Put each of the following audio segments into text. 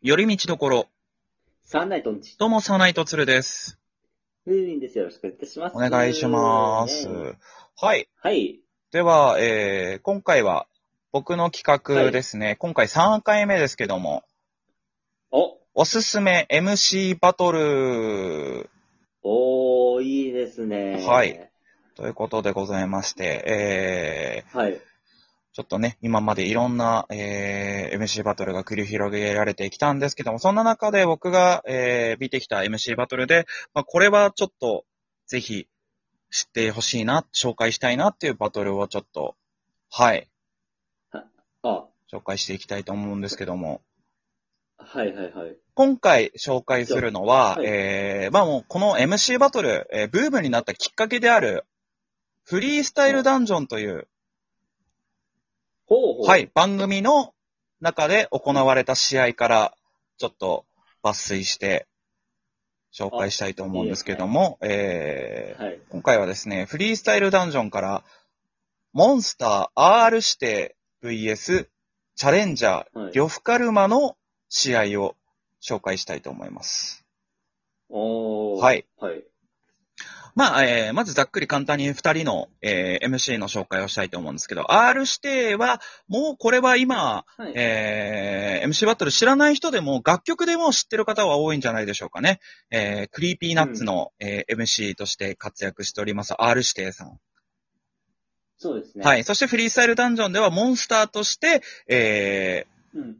寄り道どころ。サンナイトンチ。どうも、サーナイトツルです。ムーミンです。よろしくお願いいたします。お願いします。ねはい。はい。では、えー、今回は、僕の企画ですね。今回3回目ですけども、お、おすすめ MC バトルおー、いいですね。はい。ということでございまして、えー、はい。ちょっとね、今までいろんな、えー MC バトルが繰り広げられてきたんですけども、そんな中で僕が、えー見てきた MC バトルで、まあ、これはちょっと、ぜひ、知ってほしいな、紹介したいなっていうバトルをちょっと、はい、あ、紹介していきたいと思うんですけども、はいはいはい。今回紹介するのは、はい。えーまあもうこの MC バトル、えーブームになったきっかけである、フリースタイルダンジョンという、ほうほう。はい、番組の中で行われた試合から、ちょっと抜粋して、紹介したいと思うんですけども、えーはい。今回はですね、フリースタイルダンジョンから、モンスター R 指定 VS チャレンジャー、はい。呂布カルマの試合を紹介したいと思います。おー。はい。はい。まあ、えーまずざっくり簡単に二人の、えー MC の紹介をしたいと思うんですけど、R 指定は、もうこれは今、はい。えー MC バトル知らない人でも楽曲でも知ってる方は多いんじゃないでしょうかね。えー Creepy Nuts の、えー MC として活躍しております R 指定さん。そうですね。。はいい。そしてフリースタイルダンジョンではモンスターとして、えーうん。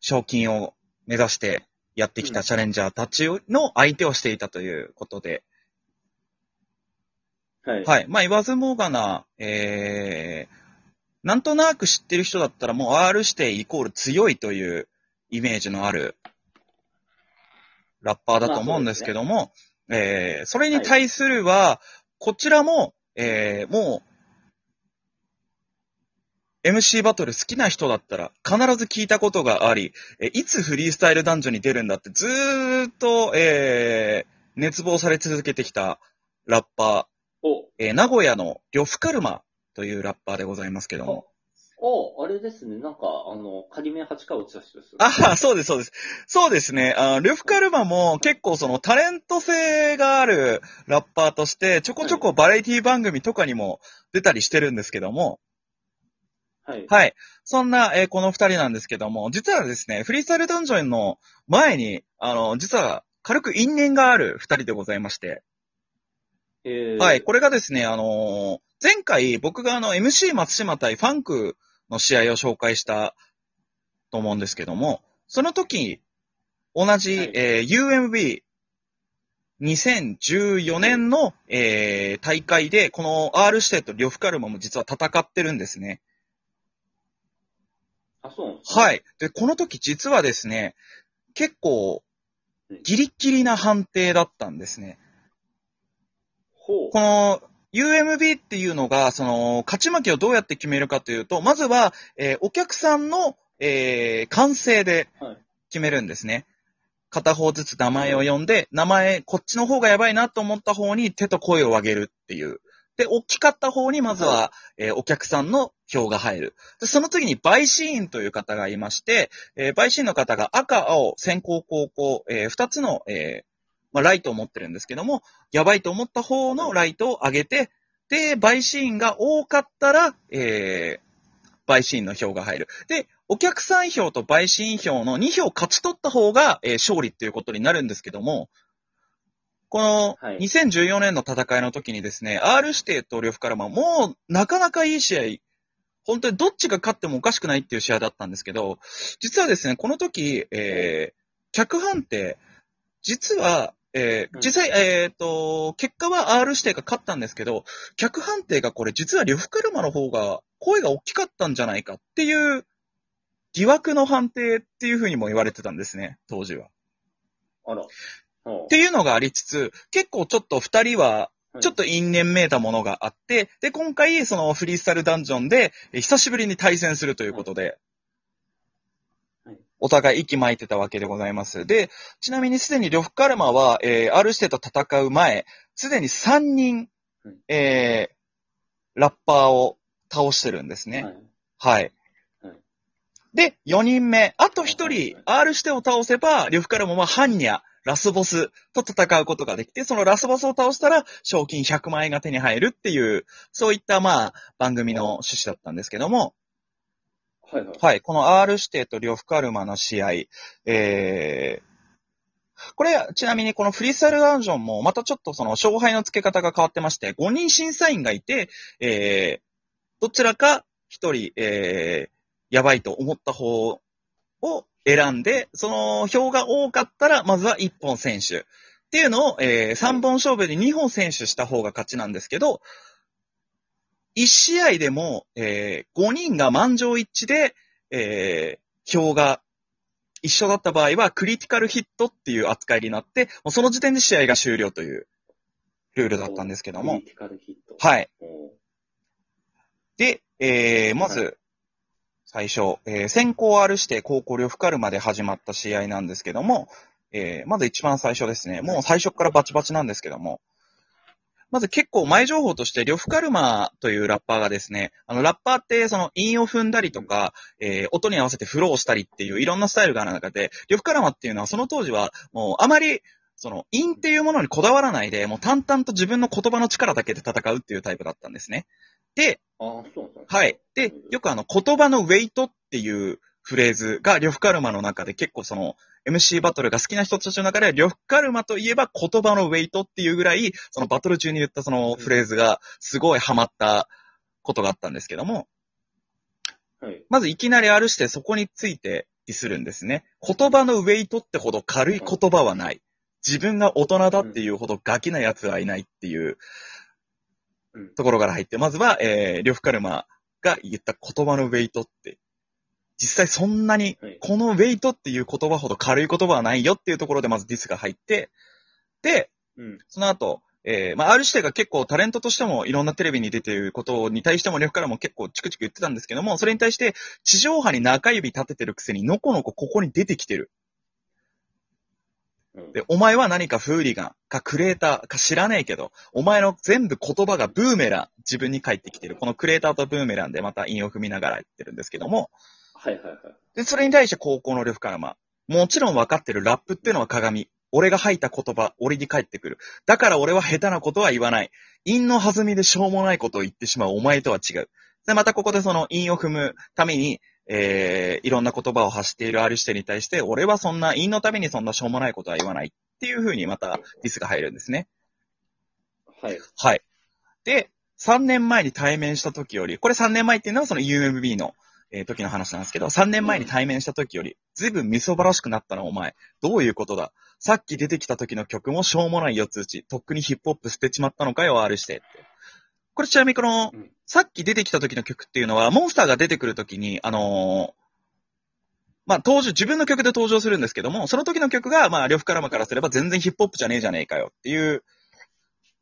賞金を目指してやってきたチャレンジャーたちの相手をしていたということで、はい。はい。まあ、言わずもがな、えー、なんとなく知ってる人だったらもう R 指定イコール強いというイメージのあるラッパーだと思うんですけども、えー、それに対するは、こちらも、えー、もう、MC バトル好きな人だったら必ず聞いたことがあり、えーいつフリースタイルダンジョンに出るんだってずーっと、えー、熱望され続けてきたラッパー、お、えー名古屋の呂布カルマというラッパーでございますけども。お、あれですね。なんか、あの、仮面8回落ちた人です。ああ、そうです、そうです。そうですね。あ呂布カルマも結構そのタレント性があるラッパーとして、ちょこちょこバラエティ番組とかにも出たりしてるんですけども、はい。はい。そんな、えーこの二人なんですけども、実はですね、フリースタイルダンジョンの前に、あの、実は軽く因縁がある二人でございまして、えー、はい。これがですね、あのー前回僕があの MC 松島対ファンクの試合を紹介したと思うんですけども、その時、同じ、はいえー UMB、2014年の、えー大会で、この R 指定と呂布カルマも実は戦ってるんですね。あ、そうなんですね。はい。で、この時実はですね、結構うん、ギリッギリな判定だったんですね。この UMB っていうのが、その、勝ち負けをどうやって決めるかというと、まずは、えーお客さんの、えー歓声ではい決めるんですね。片方ずつ名前を呼んで、名前、こっちの方がやばいなと思った方に手と声を上げるっていう。で、大きかった方にまずは、えーお客さんの票が入る。で、その次に、バイシーンという方がいまして、えーバイシーンの方が赤、青、先行、後攻、えー二つの、えーまあ、ライトを持ってるんですけども、やばいと思った方のライトを上げて、で、バイシーンが多かったら、えー、バイシーンの票が入る。で、お客さん票とバイシーン票の2票勝ち取った方が、えー勝利っていうことになるんですけども、このはい2014年の戦いの時にですね、R 指定と呂布カルマ、もうなかなかいい試合、本当にどっちが勝ってもおかしくないっていう試合だったんですけど、実はですね、この時、えー、客判定、実は、えーうん実際、えっ、と、結果は R 指定が勝ったんですけど、客判定がこれ実は呂布カルマの方が声が大きかったんじゃないかっていう疑惑の判定っていうふうにも言われてたんですね、当時は。あら。っていうのがありつつ、結構ちょっと二人は、はいちょっと因縁めいたものがあって、で、今回、そのフリースタイルダンジョンで、え久しぶりに対戦するということではい、お互い息巻いてたわけでございます。で、ちなみにすでに呂布カルマは、えー、R 指定と戦う前、すでに3人はい、えー、ラッパーを倒してるんですね。はい。はい。はいで、4人目、あと1人、R してを倒せば、呂布カルマはハンニャ、ラスボスと戦うことができて、そのラスボスを倒したら、賞金100万円が手に入るっていう、そういった、まあ、番組の趣旨だったんですけども、はいはい。この R 指定と呂布カルマの試合、えー、これ、ちなみにこのフリースタイルダンジョンも、またちょっとその勝敗の付け方が変わってまして、5人審査員がいて、えー、どちらか1人、えー、やばいと思った方を選んで、その票が多かったら、まずは1本選手。っていうのを、えー、3本勝負で2本選手した方が勝ちなんですけど、1試合でも、えー、5人が満場一致で、えー、票が一緒だった場合は、クリティカルヒットっていう扱いになって、もうその時点で試合が終了というルールだったんですけどもクリ。ティカルヒット。はい。で、えー、まず、最初、えー、先行 R して高校呂布カルマで始まった試合なんですけども、えー、まず一番最初ですね。もう最初からバチバチなんですけども、まず結構前情報として、呂布カルマというラッパーがですね、あの、ラッパーってその韻を踏んだりとか、えー、音に合わせてフローしたりっていういろんなスタイルがある中で、呂布カルマっていうのはその当時はもうあまり、その、韻っていうものにこだわらないで、もう淡々と自分の言葉の力だけで戦うっていうタイプだったんですね。で。はい。で、よくあの、言葉のウェイトっていうフレーズが、呂布カルマの中で結構その、MC バトルが好きな人たちの中では、呂布カルマといえば言葉のウェイトっていうぐらい、そのバトル中に言ったそのフレーズが、すごいハマったことがあったんですけども、はい。まずいきなりあるしてそこについてディスるんですね。言葉のウェイトってほど軽い言葉はない。自分が大人だっていうほどガキな奴はいないっていううん。ところから入って、まずは、えー、呂布カルマが言った言葉のウェイトって、実際そんなにはい、このウェイトっていう言葉ほど軽い言葉はないよっていうところでまずディスが入って、で、うん。その後、えー、まあ、R 指定が結構タレントとしてもいろんなテレビに出ていることに対しても呂布からも結構チクチク言ってたんですけども、それに対して地上波に中指立ててるくせにのこのこここに出てきてる。うん。で、お前は何かフーリガンかクレーターか知らねえけど、お前の全部言葉がブーメラン、自分に返ってきてる。このクレーターとブーメランでまた韻を踏みながら言ってるんですけども、はいはいはい。で、それに対して高校の呂布からまもちろん分かってるラップっていうのは鏡。俺が吐いた言葉、俺に返ってくる。だから俺は下手なことは言わない。韻の弾みでしょうもないことを言ってしまうお前とは違う。で、またここでその韻を踏むために、えー、いろんな言葉を発しているある人に対して、俺はそんな韻のためにそんなしょうもないことは言わない。っていう風にまたディスが入るんですね。はい。はい。で、3年前に対面した時より、これ3年前っていうのはその UMB の、えー時の話なんですけど、3年前に対面した時より、ずいぶんみそばらしくなったな、お前。どういうことだ？さっき出てきた時の曲もしょうもない四つ打ち。とっくにヒップホップ捨てちまったのかよ、R してって。これちなみにこの、うんさっき出てきた時の曲っていうのは、モンスターが出てくる時に、あのーまあ、登場、自分の曲で登場するんですけども、その時の曲が、まあ、呂布カラマからすれば全然ヒップホップじゃねえじゃねえかよっていう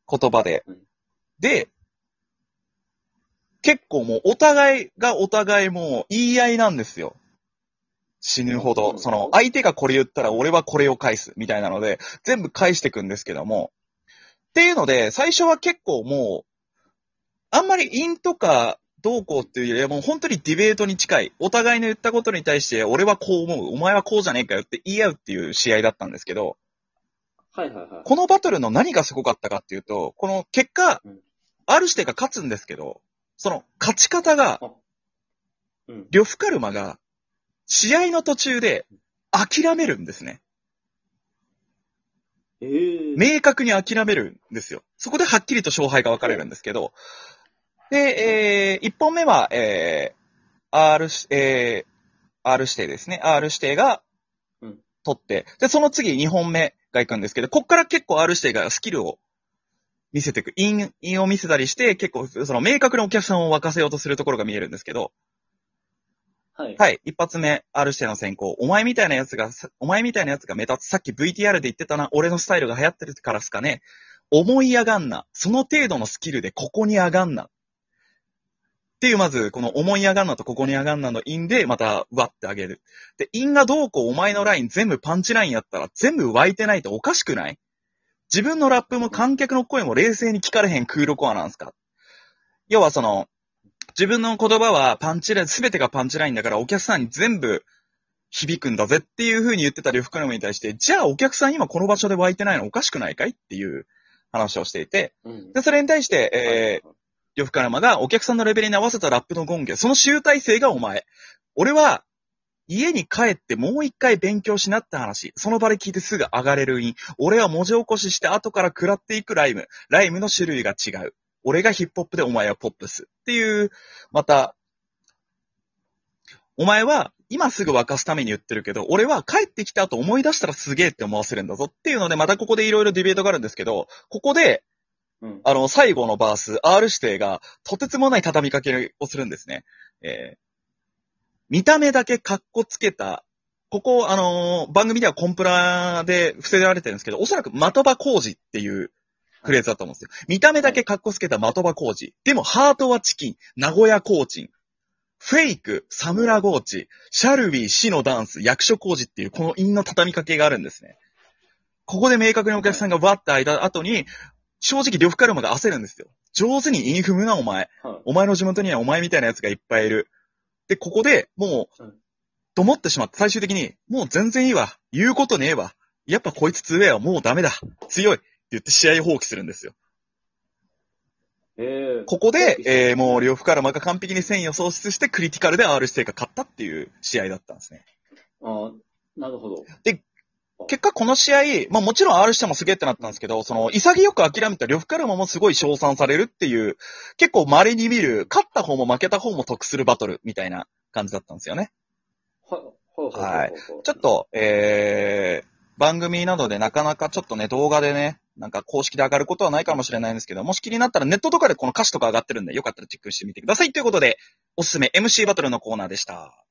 言葉でうん。で、結構もうお互いがお互いもう言い合いなんですよ。死ぬほうど。んその、相手がこれ言ったら俺はこれを返す、みたいなので、全部返していくんですけども。っていうので、最初は結構もう、あんまり陰とかどうこうっていうよりはもう本当にディベートに近い。お互いの言ったことに対して、俺はこう思う、お前はこうじゃねえかよって言い合うっていう試合だったんですけど、はいはいはい。このバトルの何がすごかったかっていうと、この結果うん、あるしてが勝つんですけど、その勝ち方が、うん。呂布カルマが、試合の途中で諦めるんですね。ええ明確に諦めるんですよ。そこではっきりと勝敗が分かれるんですけど、で、えー、1本目は、えー、R し、えー、R 指定ですね。R 指定がうん、取って、で、その次2本目が行くんですけど、こっから結構 R 指定がスキルを見せていく。イン、インを見せたりして、結構、その明確なお客さんを沸かせようとするところが見えるんですけど、はい。はい、一発目、R 指定の先行。お前みたいなやつが、お前みたいなやつが目立つ。さっき VTR で言ってたな、俺のスタイルが流行ってるからっすかね。思い上がんな。その程度のスキルでここに上がんな。っていう、まず、この思い上がんなとここに上がんなの韻で、また、わってあげる。で、インがどうこうお前のライン全部パンチラインやったら、全部湧いてないとおかしくない？自分のラップも観客の声も冷静に聞かれへんクールコアなんすか？要はその、自分の言葉はパンチライン、すべてがパンチラインだからお客さんに全部響くんだぜっていう風に言ってた呂布カルマに対して、じゃあお客さん今この場所で湧いてないのおかしくないかいっていう話をしていて、うん。で、それに対して、えー、呂布カルマがお客さんのレベルに合わせたラップのゴンゲ、その集大成がお前。俺は、家に帰ってもう一回勉強しなって話。その場で聞いてすぐ上がれる韻。俺は文字起こしして後から食らっていくライム。ライムの種類が違う。俺がヒップホップでお前はポップス。っていう、また、お前は今すぐ沸かすために言ってるけど、俺は帰ってきた後思い出したらすげえって思わせるんだぞっていうので、またここでいろいろディベートがあるんですけど、ここで、うん。あの、最後のバース、R 指定が、とてつもない畳みかけをするんですね。えー見た目だけカッコつけた、ここ、あのー番組ではコンプラで伏せられてるんですけど、おそらく的場工事っていうフレーズだと思うんですよ。見た目だけカッコつけた的場工事。でも、ハートはチキン、名古屋コーチン。フェイク、サムラゴーチ、シャルビー、死のダンス、役所工事っていう、この韻の畳みかけがあるんですね。ここで明確にお客さんがバッて開いた後に、正直、呂布カルマが焦るんですよ。上手にインフムな、お前。はい。お前の地元にはお前みたいな奴がいっぱいいる。で、ここで、もううん、と思ってしまって、最終的に、もう全然いいわ。言うことねえわ。やっぱこいつ強えわ。もうダメだ。強い。って言って試合放棄するんですよ。えー、ここで、えー、もう、両夫カルマが完璧に戦意を喪失して、クリティカルで R 指定が勝ったっていう試合だったんですね。あなるほど。結果この試合、まあもちろん R してもすげえってなったんですけど、その、潔く諦めた呂布カルマもすごい称賛されるっていう、結構稀に見る、勝った方も負けた方も得するバトルみたいな感じだったんですよね。ははい。ちょっと、えー、番組などでなかなかちょっとね、動画でね、なんか公式で上がることはないかもしれないんですけど、もし気になったらネットとかでこの歌詞とか上がってるんで、よかったらチェックしてみてください。ということで、おすすめ MC バトルのコーナーでした。